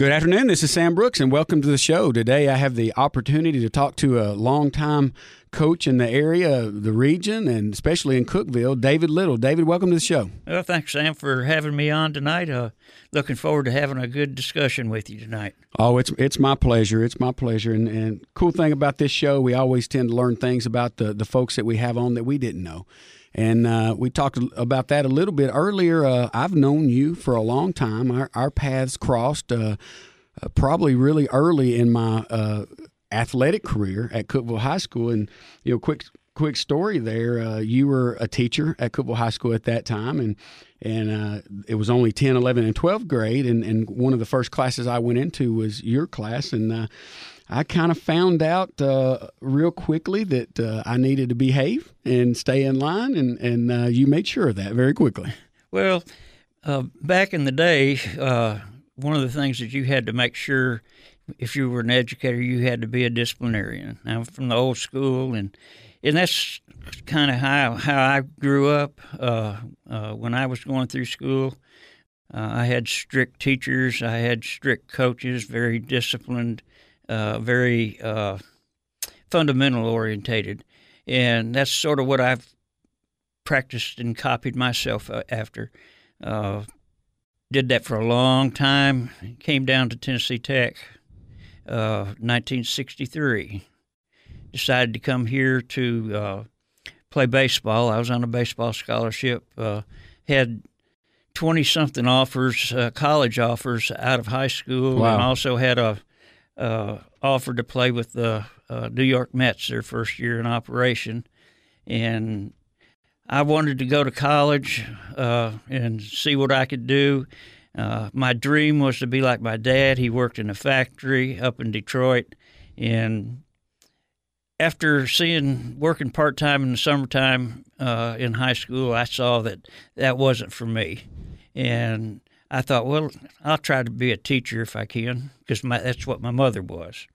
Good afternoon. This is Sam Brooks, and welcome to the show. Today, I have the opportunity to talk to a longtime coach in the area, the region, and especially in Cookeville, David Little. David, welcome to the show. Well, thanks, Sam, for having me on tonight. Uh, looking forward to having a good discussion with you tonight. Oh, it's it's my pleasure. It's my pleasure. And, and cool thing about this show, we always tend to learn things about the the folks that we have on that we didn't know. And uh, we talked about that a little bit earlier. Uh, I've known you for a long time. Our, our paths crossed uh, uh probably really early in my uh, athletic career at Cookeville High School. And, you know, quick quick story there. Uh, you were a teacher at Cookeville High School at that time, and and it was only 10, 11, and 12th grade. And, and one of the first classes I went into was your class. And I kind of found out uh, real quickly that uh, I needed to behave and stay in line, and and uh, you made sure of that very quickly. Well, uh, back in the day, uh, one of the things that you had to make sure, if you were an educator, you had to be a disciplinarian. I'm from the old school, and and that's kind of how how I grew up. Uh, when I was going through school, I had strict teachers, I had strict coaches, very disciplined very uh, fundamental orientated, and that's sort of what I've practiced and copied myself uh, after. Uh, did that for a long time. Came down to Tennessee Tech, 1963. Uh, Decided to come here to play baseball. I was on a baseball scholarship. had 20 something offers, uh, college offers out of high school, wow. and also had a uh, offered to play with the uh, New York Mets their first year in operation, and I wanted to go to college uh, and see what I could do. Uh, my dream was to be like my dad. He worked in a factory up in Detroit, and after seeing working part time in the summertime uh, in high school, I saw that that wasn't for me, and I thought, well, I'll try to be a teacher if I can, because that's what my mother was.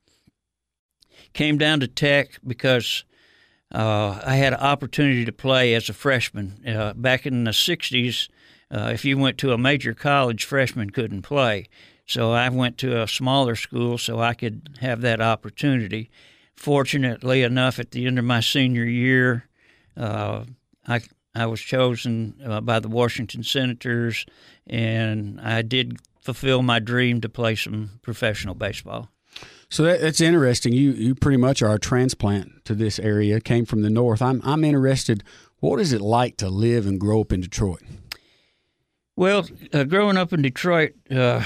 Came down to Tech because uh, I had an opportunity to play as a freshman. Uh, back in the 60s, uh, if you went to a major college, freshmen couldn't play. So I went to a smaller school so I could have that opportunity. Fortunately enough, at the end of my senior year, uh, I I was chosen uh, by the Washington Senators, and I did fulfill my dream to play some professional baseball. So that, that's interesting. You you pretty much are a transplant to this area. Came from the north. I'm I'm interested. What is it like to live and grow up in Detroit? Well, uh, growing up in Detroit, uh,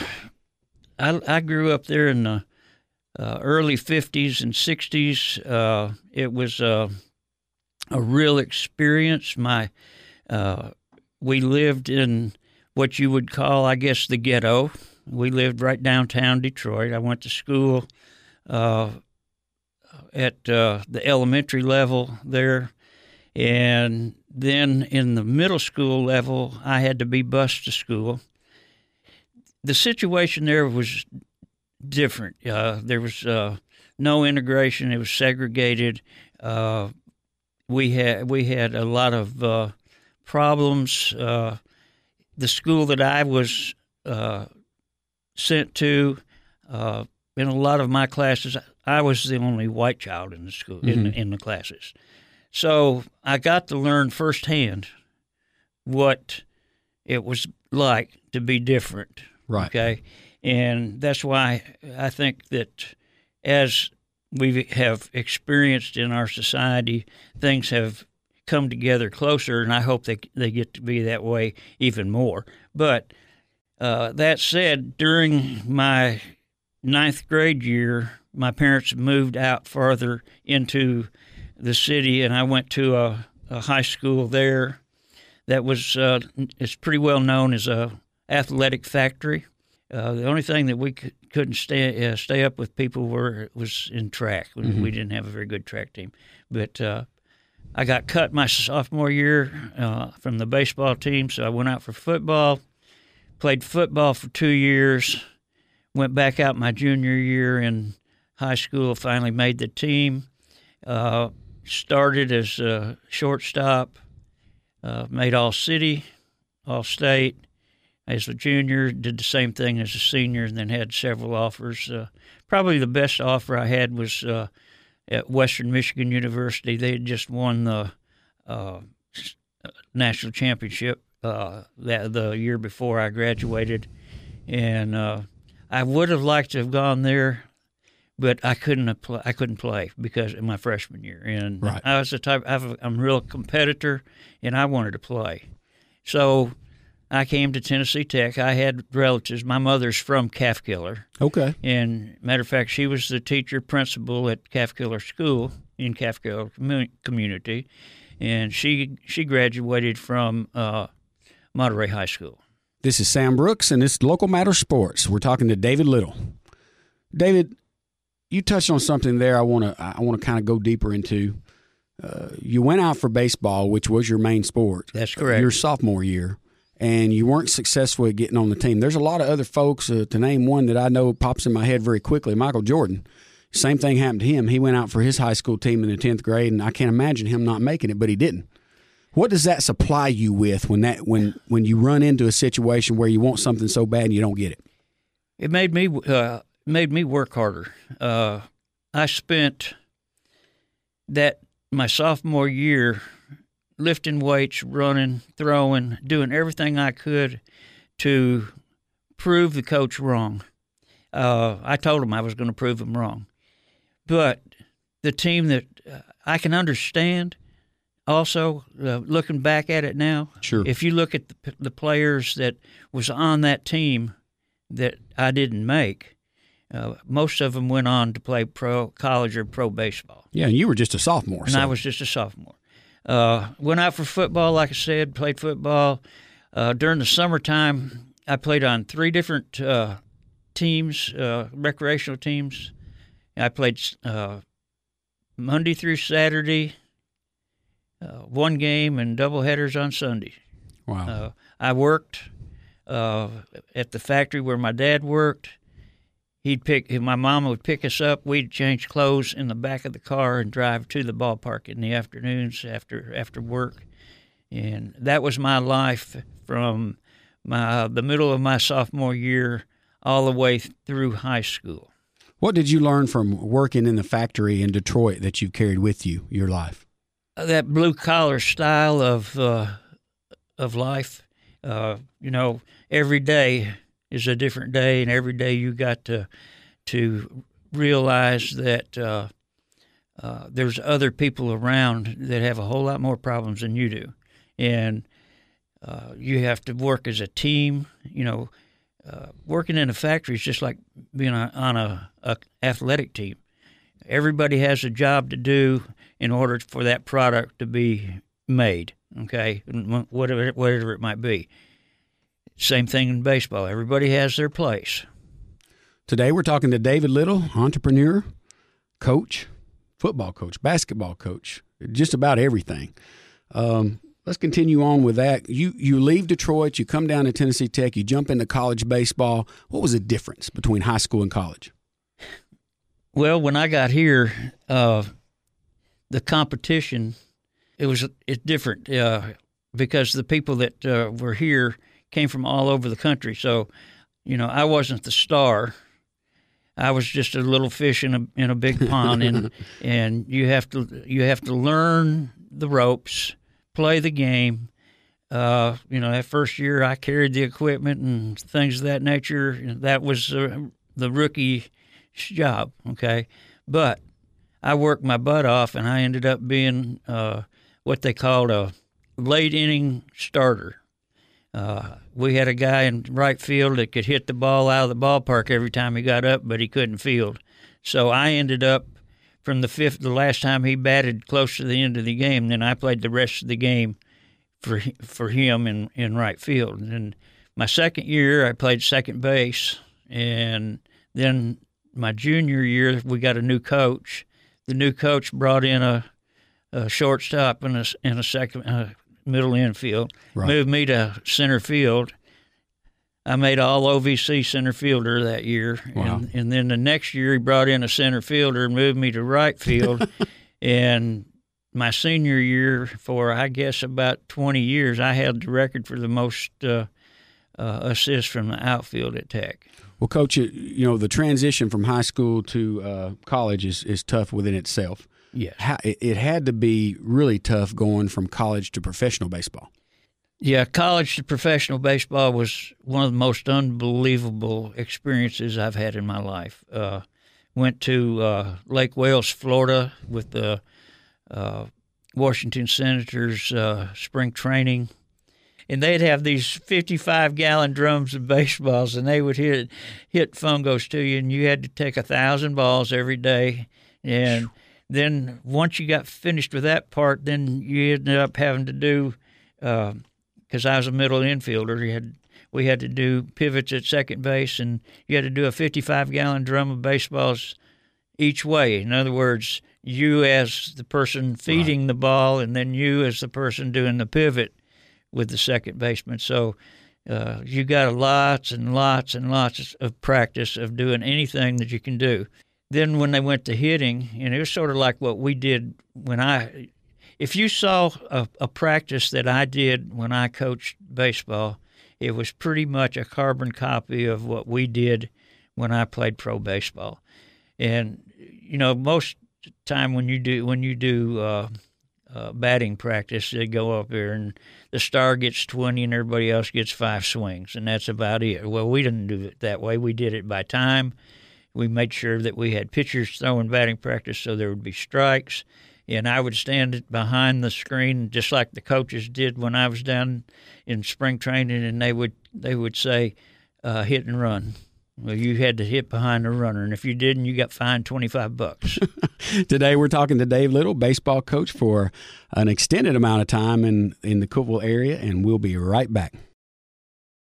I I grew up there in the uh, early '50s and '60s. Uh, it was uh, a real experience. My uh, we lived in what you would call, I guess, the ghetto. We lived right downtown Detroit. I went to school uh, at uh, the elementary level there, and then in the middle school level, I had to be bused to school. The situation there was different. Uh, there was uh, no integration. It was segregated. Uh, we had we had a lot of uh, problems. Uh, the school that I was uh, sent to, uh, in a lot of my classes, I was the only white child in the school mm-hmm. in in the classes. So I got to learn firsthand what it was like to be different. Right. Okay. And that's why I think that as we have experienced in our society, things have come together closer, and I hope they they get to be that way even more. But uh, that said, during my ninth grade year, my parents moved out farther into the city, and I went to a, a high school there that was uh, it's pretty well known as a athletic factory. Uh, the only thing that we could, not stay uh, stay up with people were was in track. Mm-hmm. We didn't have a very good track team, but uh, I got cut my sophomore year uh, from the baseball team, so I went out for football. Played football for two years. Went back out my junior year in high school. Finally made the team. Uh, started as a shortstop. Uh, made all city, all state as a junior, did the same thing as a senior, and then had several offers. Uh, probably the best offer I had was uh, at Western Michigan University. They had just won the uh, national championship uh, that the year before I graduated, and uh, I would have liked to have gone there, but I couldn't apply, I couldn't play because in my freshman year, and Right. I was the type I'm a real competitor, and I wanted to play, so. I came to Tennessee Tech. I had relatives. My mother's from Calfkiller, Okay. and matter of fact, she was the teacher principal at Calfkiller School in Calfkiller commu- community, and she she graduated from uh, Monterey High School. This is Sam Brooks, and it's Local Matter Sports. We're talking to David Little. David, you touched on something there. I want to I want to kind of go deeper into. Uh, you went out for baseball, which was your main sport. That's correct. Your sophomore year, and you weren't successful at getting on the team. There's a lot of other folks. Uh, to name one that I know pops in my head very quickly, Michael Jordan. Same thing happened to him. He went out for his high school team in the tenth grade, and I can't imagine him not making it, but he didn't. What does that supply you with when that when when you run into a situation where you want something so bad and you don't get it? It made me uh, made me work harder. Uh, I spent that my sophomore year lifting weights, running, throwing, doing everything I could to prove the coach wrong. Uh, I told him I was going to prove him wrong, but the team that uh, I can understand. Also, uh, looking back at it now, Sure. if you look at the, the players that was on that team that I didn't make, uh, most of them went on to play pro college or pro baseball, Yeah, and you were just a sophomore. and so- I was just a sophomore. Uh, went out for football, like I said, played football. Uh, during the summertime, I played on three different uh, teams, uh, recreational teams. I played uh, Monday through Saturday, uh, one game, and double headers on Sunday. wow. Uh, I worked uh, at the factory where my dad worked. He'd pick. My mom would pick us up. We'd change clothes in the back of the car and drive to the ballpark in the afternoons after after work, and that was my life from my the middle of my sophomore year all the way through high school. what did you learn from working in the factory in Detroit that you carried with you your life? that blue collar style of uh, of life. Uh, you know, every day is a different day, and every day you got to to realize that uh, uh, there's other people around that have a whole lot more problems than you do, and uh, you have to work as a team. You know, uh, working in a factory is just like being a, on a, a athletic team. Everybody has a job to do in order for that product to be made. Okay, whatever whatever it might be. Same thing in baseball. Everybody has their place. Today we're talking to David Little, entrepreneur, coach, football coach, basketball coach, just about everything. Um, let's continue on with that. You you leave Detroit, you come down to Tennessee Tech, you jump into college baseball. What was the difference between high school and college? Well, when I got here, uh, the competition it was it's different uh, because the people that uh, were here came from all over the country. So, you know, I wasn't the star. I was just a little fish in a in a big pond, and and you have to you have to learn the ropes, play the game. Uh, you know, that first year I carried the equipment and things of that nature. That was uh, the rookie job, okay? But I worked my butt off, and I ended up being uh, what they called a late inning starter. Uh, we had a guy in right field that could hit the ball out of the ballpark every time he got up, but he couldn't field. So I ended up from the fifth, the last time he batted close to the end of the game. Then I played the rest of the game for for him in in right field. And my second year, I played second base, and then my junior year, we got a new coach. The new coach brought in a, a shortstop and a and a second uh, middle infield. Right. Moved me to center field. I made all OVC center fielder that year, Wow. and, and then the next year he brought in a center fielder and moved me to right field. and my senior year, for I guess about twenty years, I had the record for the most uh, uh, assist from the outfield at Tech. Well, coach, you know the transition from high school to uh, college is, is tough within itself. Yes, How, it it had to be really tough going from college to professional baseball. Yeah, college to professional baseball was one of the most unbelievable experiences I've had in my life. Uh, went to uh, Lake Wales, Florida, with the uh, Washington Senators uh, spring training, and they'd have these fifty-five gallon drums of baseballs, and they would hit hit fungos to you, and you had to take a thousand balls every day, and then once you got finished with that part, then you ended up having to do. Uh, because I was a middle infielder. You had we had to do pivots at second base, and you had to do a 55 gallon drum of baseballs each way. In other words, you as the person feeding right. the ball, and then you as the person doing the pivot with the second baseman. So uh, you got lots and lots and lots of practice of doing anything that you can do. Then when they went to hitting, and it was sort of like what we did when I if you saw a, a, practice that I did when I coached baseball, it was pretty much a carbon copy of what we did when I played pro baseball. And you know, most time when you do when you do uh, uh, batting practice, they go up there and the star gets twenty and everybody else gets five swings, and that's about it. Well, we didn't do it that way. We did it by time. We made sure that we had pitchers throwing batting practice so there would be strikes and I would stand behind the screen just like the coaches did when I was down in spring training, and they would they would say, uh, "Hit and run." Well, you had to hit behind the runner, and if you didn't, you got fined twenty five bucks. Today, we're talking to Dave Little, baseball coach for an extended amount of time in in the Cookeville area, and we'll be right back.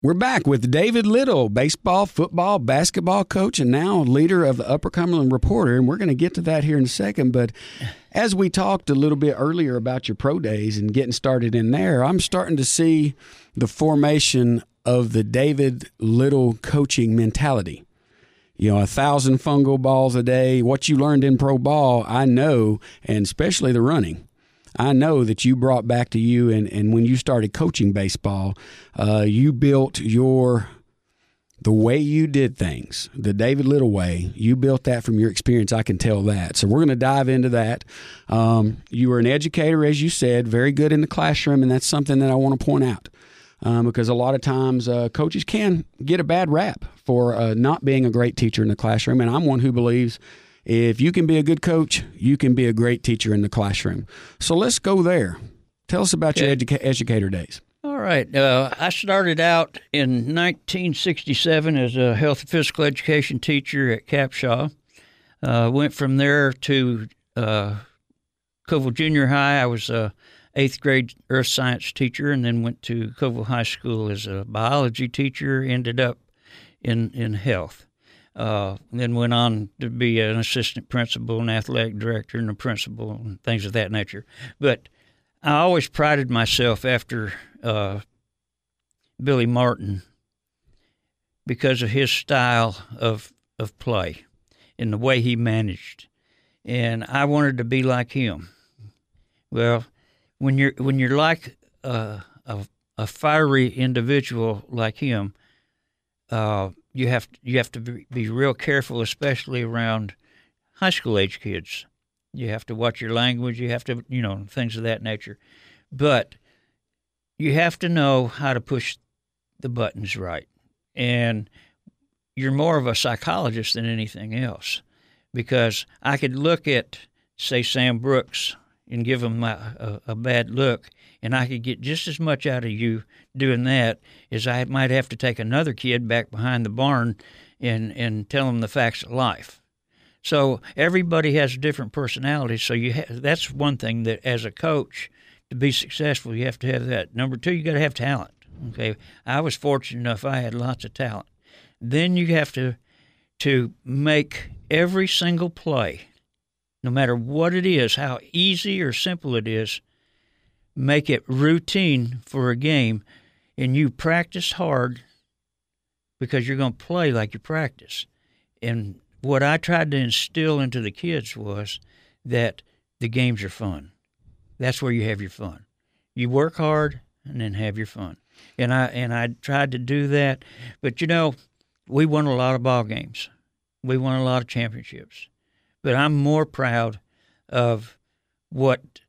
We're back with David Little, baseball, football, basketball coach, and now leader of the Upper Cumberland Reporter. And we're going to get to that here in a second. But as we talked a little bit earlier about your pro days and getting started in there, I'm starting to see the formation of the David Little coaching mentality. You know, a thousand fungo balls a day, what you learned in pro ball, I know, and especially the running I know that you brought back to you, and, and when you started coaching baseball, uh, you built your the way you did things, the David Little way, you built that from your experience. I can tell that. So we're going to dive into that. Um, you were an educator, as you said, very good in the classroom, and that's something that I want to point out. Um, because a lot of times uh, coaches can get a bad rap for uh, not being a great teacher in the classroom, and I'm one who believes if you can be a good coach, you can be a great teacher in the classroom. So let's go there. Tell us about okay. your educa- educator days. All right. Uh, I started out in 1967 as a health and physical education teacher at Capshaw. Uh, went from there to uh, Cookeville Junior High. I was a eighth grade earth science teacher, and then went to Cookeville High School as a biology teacher. Ended up in in health. Uh, then went on to be an assistant principal and athletic director and a principal and things of that nature. But I always prided myself after uh, Billy Martin because of his style of of play and the way he managed, and I wanted to be like him. Well, when you're when you're like a a, a fiery individual like him, uh, you have to, you have to be, be real careful, especially around high school age kids. You have to watch your language. You have to, you know, things of that nature. But you have to know how to push the buttons right. And you're more of a psychologist than anything else because I could look at, say, Sam Brooks and give him a, a, bad look, and I could get just as much out of you doing that as I might have to take another kid back behind the barn and and tell him the facts of life. So everybody has different personalities. So you ha- that's one thing that as a coach to be successful you have to have that. Number two, you got to have talent. Okay, I was fortunate enough; I had lots of talent. Then you have to to make every single play no matter what it is, how easy or simple it is, make it routine for a game, and you practice hard because you're going to play like you practice. And what I tried to instill into the kids was that the games are fun. That's where you have your fun. You work hard and then have your fun. and I and I tried to do that. But you know, we won a lot of ball games, we won a lot of championships. But I'm more proud of what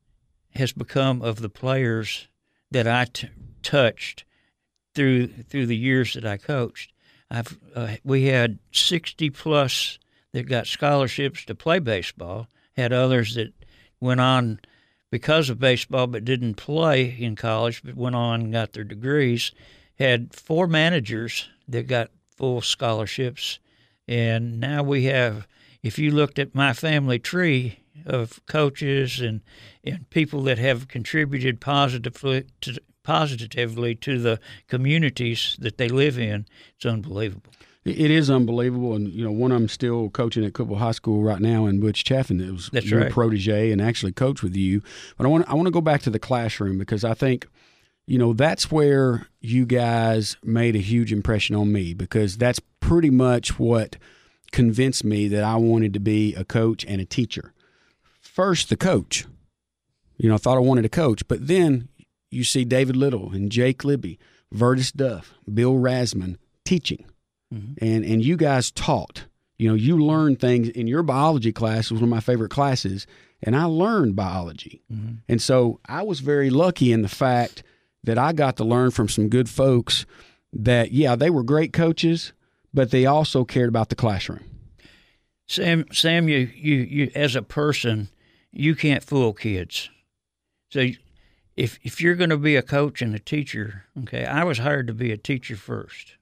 has become of the players that I t- touched through through the years that I coached. I've uh, we had 60 plus that got scholarships to play baseball. Had others that went on because of baseball but didn't play in college, but went on and got their degrees. Had four managers that got full scholarships, and now we have. If you looked at my family tree of coaches and and people that have contributed positively to positively to the communities that they live in, it's unbelievable. It is unbelievable, and you know one them still coaching at Cookeville High School right now in Butch Chaffin. It was That's your right. protege and actually coached with you. But I want I want to go back to the classroom because I think you know that's where you guys made a huge impression on me because that's pretty much what convinced me that I wanted to be a coach and a teacher. First, the coach. You know, I thought I wanted to coach, but then you see David Little and Jake Libby, Vertus Duff, Bill Rasman teaching mm-hmm. and and you guys taught. You know, you learned things in your biology class was one of my favorite classes, and I learned biology. Mm-hmm. And so I was very lucky in the fact that I got to learn from some good folks that yeah, they were great coaches, but they also cared about the classroom. Sam, Sam, you, you, you, as a person, you can't fool kids. So, if if you're going to be a coach and a teacher, okay, I was hired to be a teacher first,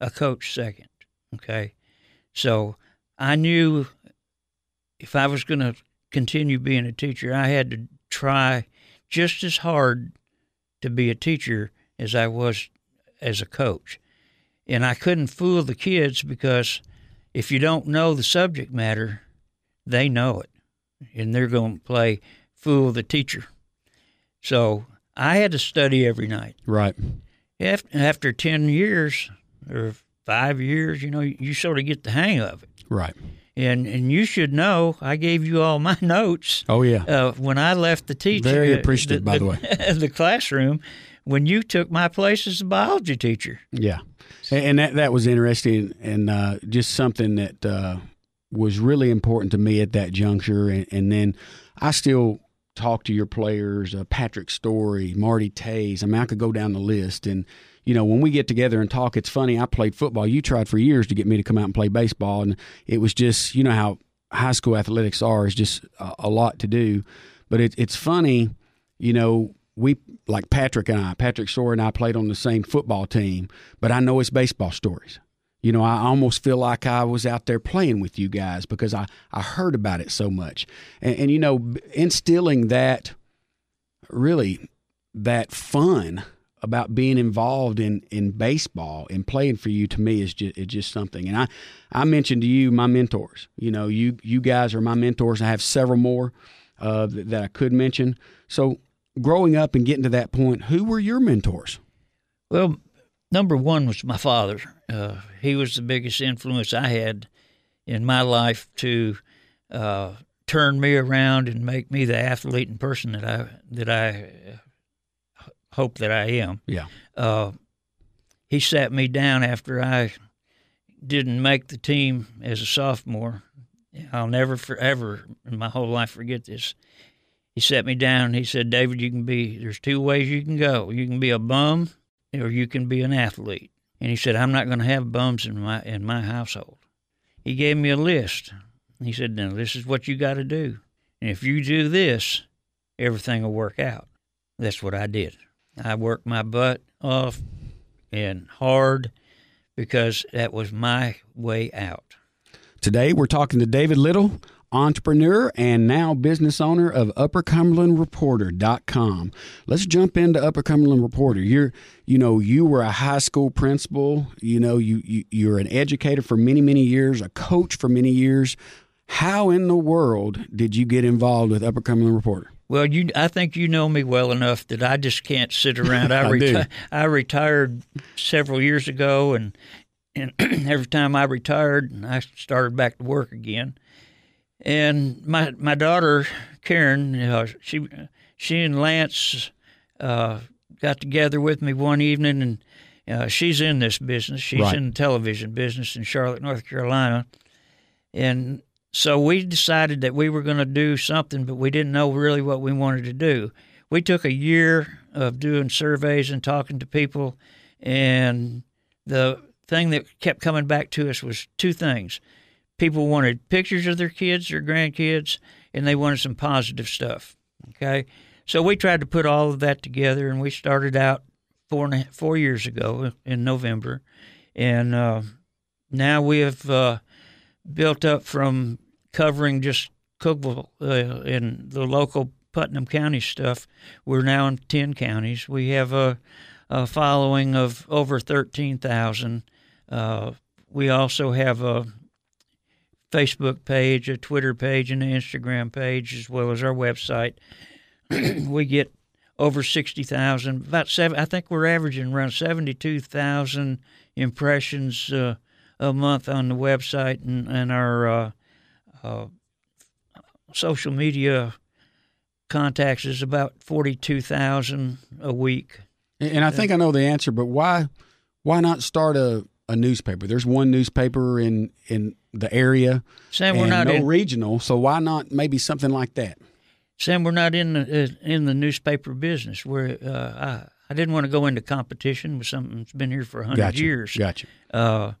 a coach second, okay. So, I knew if I was going to continue being a teacher, I had to try just as hard to be a teacher as I was as a coach, and I couldn't fool the kids because if you don't know the subject matter, they know it, and they're going to play fool the teacher. So I had to study every night. Right. Af- After 10 years or five years, you know, you sort of get the hang of it. Right. And and you should know, I gave you all my notes Oh yeah. uh, when I left the teacher. Very uh, appreciative, by the way. the classroom when you took my place as a biology teacher. Yeah, and that that was interesting and uh, just something that uh, was really important to me at that juncture. And, and then I still talk to your players, uh, Patrick Story, Marty Tays. I mean, I could go down the list. And you know, when we get together and talk, it's funny. I played football. You tried for years to get me to come out and play baseball, and it was just you know how high school athletics are is just a, a lot to do. But it, it's funny, you know, we like Patrick and I, Patrick Story and I played on the same football team, but I know it's baseball stories. You know, I almost feel like I was out there playing with you guys because I, I heard about it so much. And, and you know, instilling that really that fun about being involved in, in baseball and playing for you to me is just just something. And I, I mentioned to you my mentors. You know, you you guys are my mentors. I have several more uh, that, that I could mention. So growing up and getting to that point, who were your mentors? Well, number one was my father. Uh, he was the biggest influence I had in my life to uh, turn me around and make me the athlete and person that I that I uh, hope that I am. Yeah. Uh, he sat me down after I didn't make the team as a sophomore. I'll never forever in my whole life forget this. He sat me down and he said, David, you can be, there's two ways you can go. You can be a bum or you can be an athlete. And he said, I'm not going to have bums in my, in my household. He gave me a list. He said, now this is what you got to do. And if you do this, everything will work out. That's what I did. I worked my butt off and hard because that was my way out. Today we're talking to David Little, entrepreneur and now business owner of uppercumberlandreporter.com. Let's jump into Upper Cumberland Reporter. You're you know, you were a high school principal, you know, you, you you're an educator for many, many years, a coach for many years. How in the world did you get involved with Upper Cumberland Reporter? Well, you, I think you know me well enough that I just can't sit around. I, I reti- I retired several years ago, and and every time I retired, I started back to work again. And my my daughter Karen, uh, she she and Lance uh, got together with me one evening, and uh, she's in this business. She's Right. in the television business in Charlotte, North Carolina, and so we decided that we were going to do something, but we didn't know really what we wanted to do. We took a year of doing surveys and talking to people, and the thing that kept coming back to us was two things. People wanted pictures of their kids, their grandkids, and they wanted some positive stuff. Okay, so we tried to put all of that together, and we started out four and four years ago in November, and uh, now we have uh, built up from covering just Cookeville uh, and the local Putnam County stuff. We're now in ten counties. We have a, a following of over thirteen thousand. Uh, we also have a Facebook page, a Twitter page, and an Instagram page, as well as our website. we get over sixty thousand, about seven. I think we're averaging around seventy-two thousand impressions uh, a month on the website, and, and our uh, uh, social media contacts is about forty-two thousand a week. And I think I know the answer, but why why not start a, a newspaper? There's one newspaper in in the area Sam, we're not no in, regional, so why not maybe something like that? Sam, we're not in the uh, in the newspaper business. We're uh, I, I didn't want to go into competition with something that's been here for a hundred Gotcha. years. Gotcha. Uh,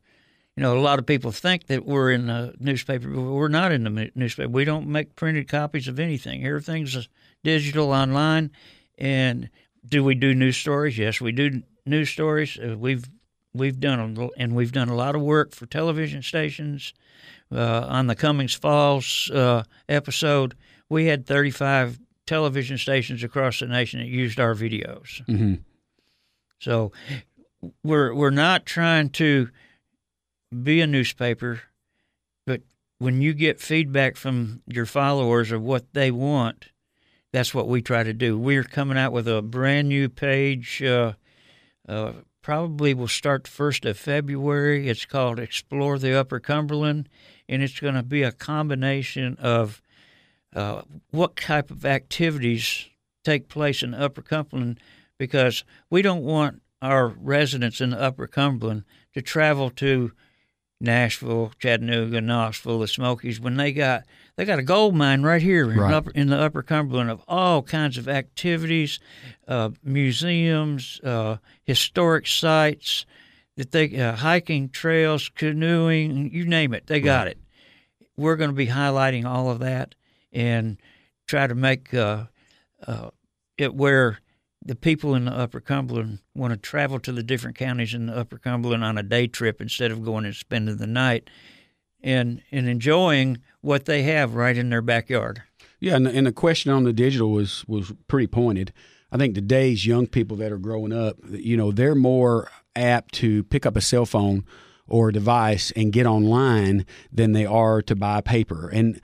you know, a lot of people think that we're in the newspaper, but we're not in the newspaper. We don't make printed copies of anything. Everything's digital online. And do we do news stories? Yes, we do news stories. Uh, we've we've done a, and we've done a lot of work for television stations. Uh, on the Cummins Falls uh, episode, we had 35 television stations across the nation that used our videos. hmm So we're we're not trying to be a newspaper, but when you get feedback from your followers of what they want, that's what we try to do. We're coming out with a brand new page. Uh, uh, probably will start the first of February. It's called Explore the Upper Cumberland, and it's going to be a combination of uh, what type of activities take place in Upper Cumberland because we don't want our residents in the Upper Cumberland to travel to Nashville, Chattanooga, Knoxville, the Smokies when they got they got a gold mine right here in, Right. upper, in the Upper Cumberland of all kinds of activities, uh, museums, uh, historic sites that they uh, hiking trails, canoeing, you name it, they got it. We're going to be highlighting all of that and try to make uh, uh, it where the people in the Upper Cumberland want to travel to the different counties in the Upper Cumberland on a day trip instead of going and spending the night and and enjoying what they have right in their backyard. Yeah, and, and the question on the digital was was pretty pointed. I think today's young people that are growing up, you know, they're more apt to pick up a cell phone or a device and get online than they are to buy paper. And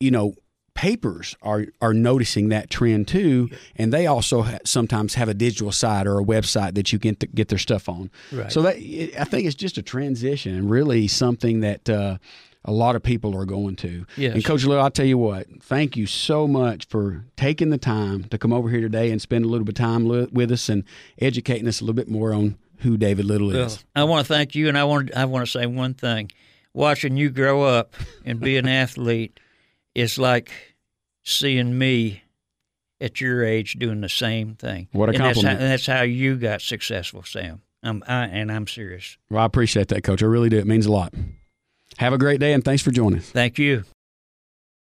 you know, papers are are noticing that trend too, and they also ha- sometimes have a digital site or a website that you can t- get their stuff on. Right. So that I think it's just a transition and really something that uh, a lot of people are going to. Yes. And Coach Lou, I'll tell you what, thank you so much for taking the time to come over here today and spend a little bit of time li- with us and educating us a little bit more on who David Little Well, is. I want to thank you, and I want I want to say one thing: watching you grow up and be an athlete is like seeing me at your age doing the same thing. What a and that's how, compliment. and that's how you got successful, Sam. I'm, I, and I'm serious. Well, I appreciate that, Coach. I really do. It means a lot. Have a great day, and thanks for joining. Thank you.